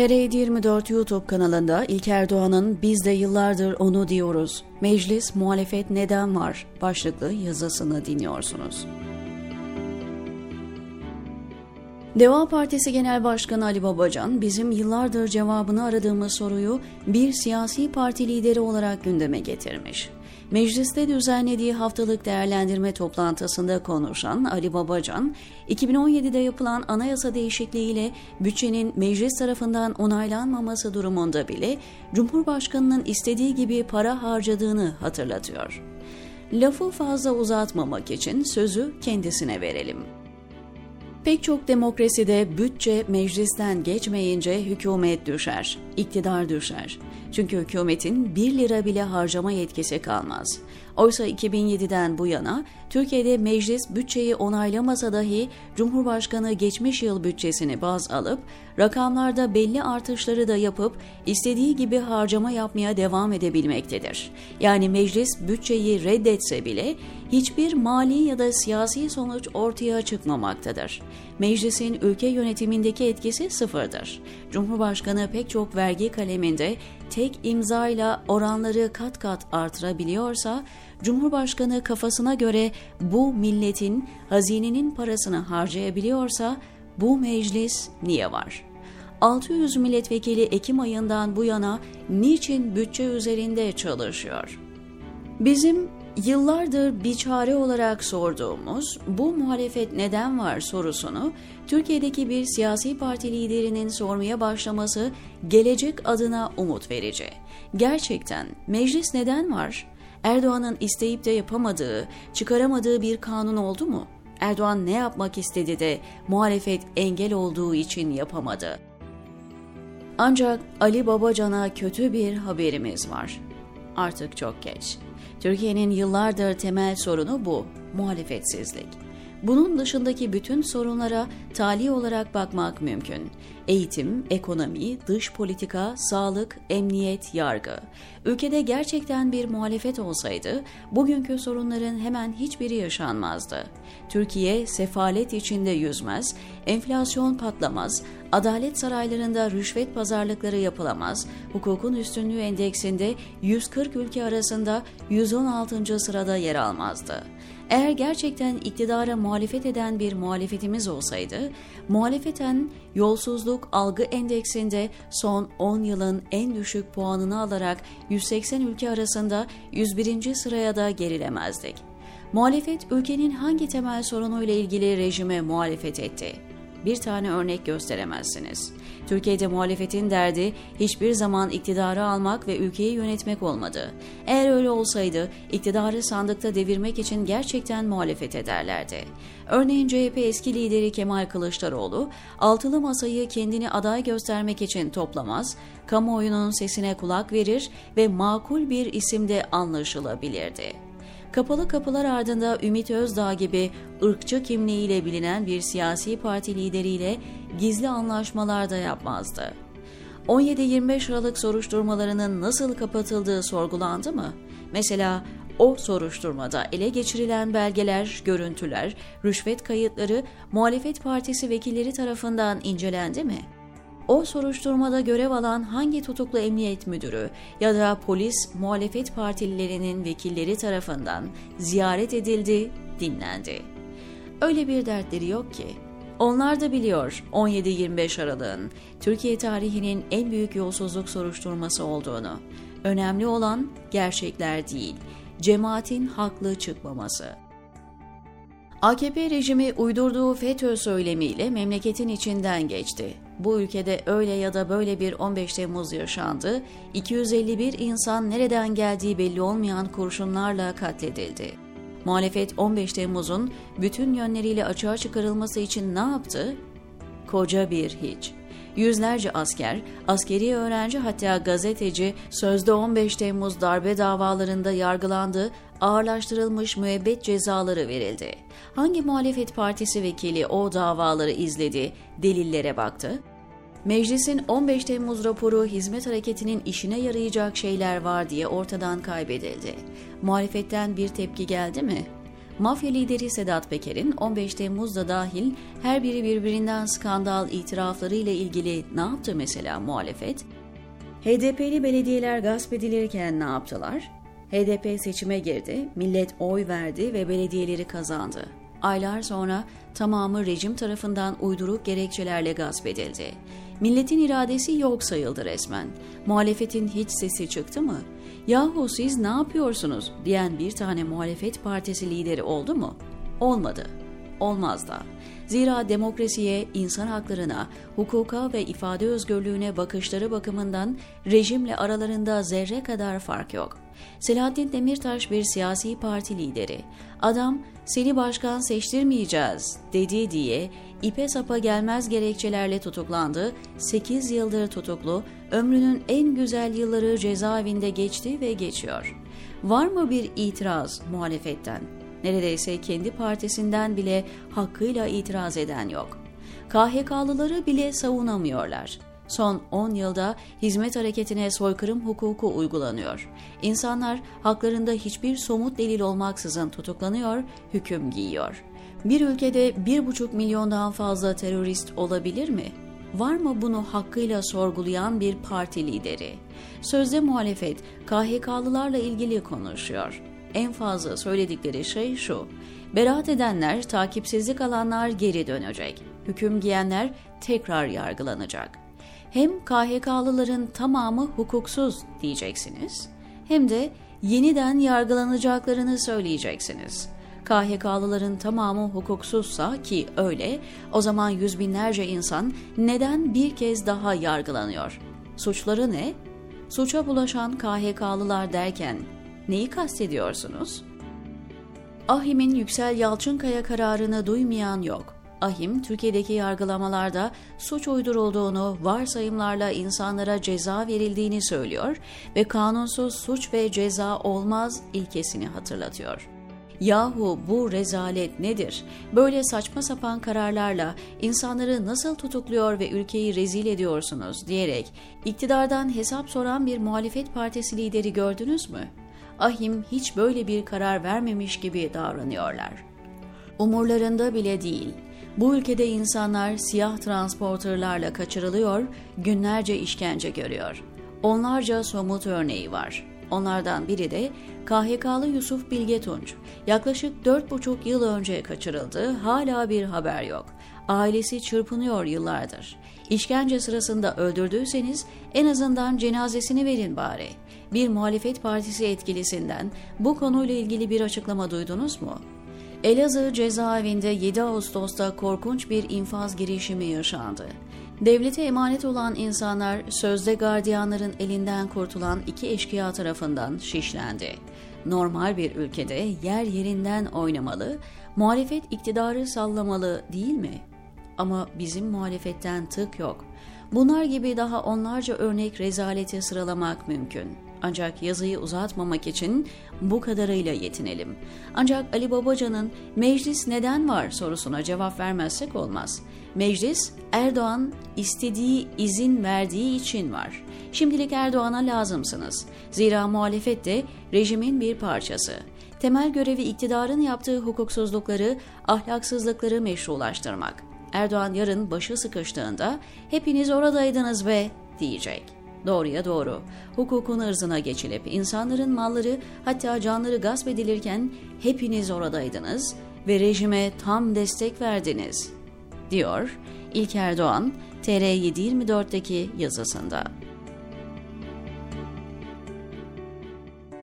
TR 24 YouTube kanalında İlker Doğan'ın Biz de yıllardır onu diyoruz. Meclis muhalefet neden var başlıklı yazısını dinliyorsunuz. Deva Partisi Genel Başkanı Ali Babacan, bizim yıllardır cevabını aradığımız soruyu bir siyasi parti lideri olarak gündeme getirmiş. Mecliste düzenlediği haftalık değerlendirme toplantısında konuşan Ali Babacan, 2017'de yapılan anayasa değişikliğiyle bütçenin meclis tarafından onaylanmaması durumunda bile Cumhurbaşkanı'nın istediği gibi para harcadığını hatırlatıyor. Lafı fazla uzatmamak için sözü kendisine verelim. Pek çok demokraside bütçe meclisten geçmeyince hükümet düşer, iktidar düşer. Çünkü hükümetin 1 lira bile harcama yetkisi kalmaz. Oysa 2007'den bu yana Türkiye'de meclis bütçeyi onaylamasa dahi Cumhurbaşkanı geçmiş yıl bütçesini baz alıp rakamlarda belli artışları da yapıp istediği gibi harcama yapmaya devam edebilmektedir. Yani meclis bütçeyi reddetse bile hiçbir mali ya da siyasi sonuç ortaya çıkmamaktadır. Meclisin ülke yönetimindeki etkisi sıfırdır. Cumhurbaşkanı pek çok vergi kaleminde tek imzayla oranları kat kat artırabiliyorsa, Cumhurbaşkanı kafasına göre bu milletin hazinenin parasını harcayabiliyorsa bu meclis niye var? 600 milletvekili Ekim ayından bu yana niçin bütçe üzerinde çalışıyor? Bizim Yıllardır bir çare olarak sorduğumuz bu muhalefet neden var sorusunu Türkiye'deki bir siyasi parti liderinin sormaya başlaması gelecek adına umut verici. Gerçekten meclis neden var? Erdoğan'ın isteyip de yapamadığı, çıkaramadığı bir kanun oldu mu? Erdoğan ne yapmak istedi de muhalefet engel olduğu için yapamadı. Ancak Ali Babacan'a kötü bir haberimiz var. Artık çok geç. Türkiye'nin yıllardır temel sorunu bu, muhalefetsizlik. Bunun dışındaki bütün sorunlara tali olarak bakmak mümkün. Eğitim, ekonomi, dış politika, sağlık, emniyet, yargı. Ülkede gerçekten bir muhalefet olsaydı bugünkü sorunların hemen hiçbiri yaşanmazdı. Türkiye sefalet içinde yüzmez, enflasyon patlamaz, adalet saraylarında rüşvet pazarlıkları yapılamaz, hukukun üstünlüğü endeksinde 140 ülke arasında 116. sırada yer almazdı. Eğer gerçekten iktidara muhalefet eden bir muhalefetimiz olsaydı, muhalefeten yolsuzluk algı endeksinde son 10 yılın en düşük puanını alarak 180 ülke arasında 101. sıraya da gerilemezdik. Muhalefet ülkenin hangi temel sorunuyla ilgili rejime muhalefet etti? bir tane örnek gösteremezsiniz. Türkiye'de muhalefetin derdi hiçbir zaman iktidarı almak ve ülkeyi yönetmek olmadı. Eğer öyle olsaydı iktidarı sandıkta devirmek için gerçekten muhalefet ederlerdi. Örneğin CHP eski lideri Kemal Kılıçdaroğlu altılı masayı kendini aday göstermek için toplamaz, kamuoyunun sesine kulak verir ve makul bir isimde anlaşılabilirdi kapalı kapılar ardında Ümit Özdağ gibi ırkçı kimliğiyle bilinen bir siyasi parti lideriyle gizli anlaşmalar da yapmazdı. 17-25 Aralık soruşturmalarının nasıl kapatıldığı sorgulandı mı? Mesela o soruşturmada ele geçirilen belgeler, görüntüler, rüşvet kayıtları muhalefet partisi vekilleri tarafından incelendi mi? O soruşturmada görev alan hangi tutuklu emniyet müdürü ya da polis muhalefet partililerinin vekilleri tarafından ziyaret edildi, dinlendi. Öyle bir dertleri yok ki. Onlar da biliyor 17-25 Aralık'ın Türkiye tarihinin en büyük yolsuzluk soruşturması olduğunu. Önemli olan gerçekler değil, cemaatin haklı çıkmaması. AKP rejimi uydurduğu FETÖ söylemiyle memleketin içinden geçti. Bu ülkede öyle ya da böyle bir 15 Temmuz yaşandı. 251 insan nereden geldiği belli olmayan kurşunlarla katledildi. Muhalefet 15 Temmuz'un bütün yönleriyle açığa çıkarılması için ne yaptı? Koca bir hiç. Yüzlerce asker, askeri öğrenci hatta gazeteci sözde 15 Temmuz darbe davalarında yargılandı, ağırlaştırılmış müebbet cezaları verildi. Hangi muhalefet partisi vekili o davaları izledi, delillere baktı? Meclisin 15 Temmuz raporu hizmet hareketinin işine yarayacak şeyler var diye ortadan kaybedildi. Muhalefetten bir tepki geldi mi? Mafya lideri Sedat Peker'in 15 Temmuz'da dahil her biri birbirinden skandal itirafları ile ilgili ne yaptı mesela muhalefet? HDP'li belediyeler gasp edilirken ne yaptılar? HDP seçime girdi, millet oy verdi ve belediyeleri kazandı. Aylar sonra tamamı rejim tarafından uyduruk gerekçelerle gasp edildi. Milletin iradesi yok sayıldı resmen. Muhalefetin hiç sesi çıktı mı? Yahu siz ne yapıyorsunuz diyen bir tane muhalefet partisi lideri oldu mu? Olmadı. Olmaz da. Zira demokrasiye, insan haklarına, hukuka ve ifade özgürlüğüne bakışları bakımından rejimle aralarında zerre kadar fark yok. Selahattin Demirtaş bir siyasi parti lideri. Adam seni başkan seçtirmeyeceğiz dedi diye ipe sapa gelmez gerekçelerle tutuklandı. 8 yıldır tutuklu, ömrünün en güzel yılları cezaevinde geçti ve geçiyor. Var mı bir itiraz muhalefetten? Neredeyse kendi partisinden bile hakkıyla itiraz eden yok. KHK'lıları bile savunamıyorlar. Son 10 yılda hizmet hareketine soykırım hukuku uygulanıyor. İnsanlar haklarında hiçbir somut delil olmaksızın tutuklanıyor, hüküm giyiyor. Bir ülkede 1,5 milyondan fazla terörist olabilir mi? Var mı bunu hakkıyla sorgulayan bir parti lideri? Sözde muhalefet KHK'lılarla ilgili konuşuyor. En fazla söyledikleri şey şu. Beraat edenler, takipsizlik alanlar geri dönecek. Hüküm giyenler tekrar yargılanacak. Hem KHK'lıların tamamı hukuksuz diyeceksiniz, hem de yeniden yargılanacaklarını söyleyeceksiniz. KHK'lıların tamamı hukuksuzsa ki öyle, o zaman yüz binlerce insan neden bir kez daha yargılanıyor? Suçları ne? Suça bulaşan KHK'lılar derken neyi kastediyorsunuz? Ahim'in Yüksel Yalçınkaya kararını duymayan yok. Ahim, Türkiye'deki yargılamalarda suç uydurulduğunu, varsayımlarla insanlara ceza verildiğini söylüyor ve kanunsuz suç ve ceza olmaz ilkesini hatırlatıyor. Yahu bu rezalet nedir? Böyle saçma sapan kararlarla insanları nasıl tutukluyor ve ülkeyi rezil ediyorsunuz diyerek iktidardan hesap soran bir muhalefet partisi lideri gördünüz mü? Ahim hiç böyle bir karar vermemiş gibi davranıyorlar. Umurlarında bile değil. Bu ülkede insanlar siyah transporterlarla kaçırılıyor, günlerce işkence görüyor. Onlarca somut örneği var. Onlardan biri de KHK'lı Yusuf Bilge Tunç. Yaklaşık 4,5 yıl önce kaçırıldı, hala bir haber yok. Ailesi çırpınıyor yıllardır. İşkence sırasında öldürdüyseniz en azından cenazesini verin bari. Bir muhalefet partisi etkilisinden bu konuyla ilgili bir açıklama duydunuz mu? Elazığ cezaevinde 7 Ağustos'ta korkunç bir infaz girişimi yaşandı. Devlete emanet olan insanlar sözde gardiyanların elinden kurtulan iki eşkıya tarafından şişlendi. Normal bir ülkede yer yerinden oynamalı, muhalefet iktidarı sallamalı değil mi? Ama bizim muhalefetten tık yok. Bunlar gibi daha onlarca örnek rezaleti sıralamak mümkün.'' Ancak yazıyı uzatmamak için bu kadarıyla yetinelim. Ancak Ali Babacan'ın meclis neden var sorusuna cevap vermezsek olmaz. Meclis Erdoğan istediği izin verdiği için var. Şimdilik Erdoğan'a lazımsınız. Zira muhalefet de rejimin bir parçası. Temel görevi iktidarın yaptığı hukuksuzlukları, ahlaksızlıkları meşrulaştırmak. Erdoğan yarın başı sıkıştığında hepiniz oradaydınız be diyecek. Doğruya doğru. Hukukun ırzına geçilip insanların malları hatta canları gasp edilirken hepiniz oradaydınız ve rejime tam destek verdiniz, diyor İlker Doğan TR724'deki yazısında.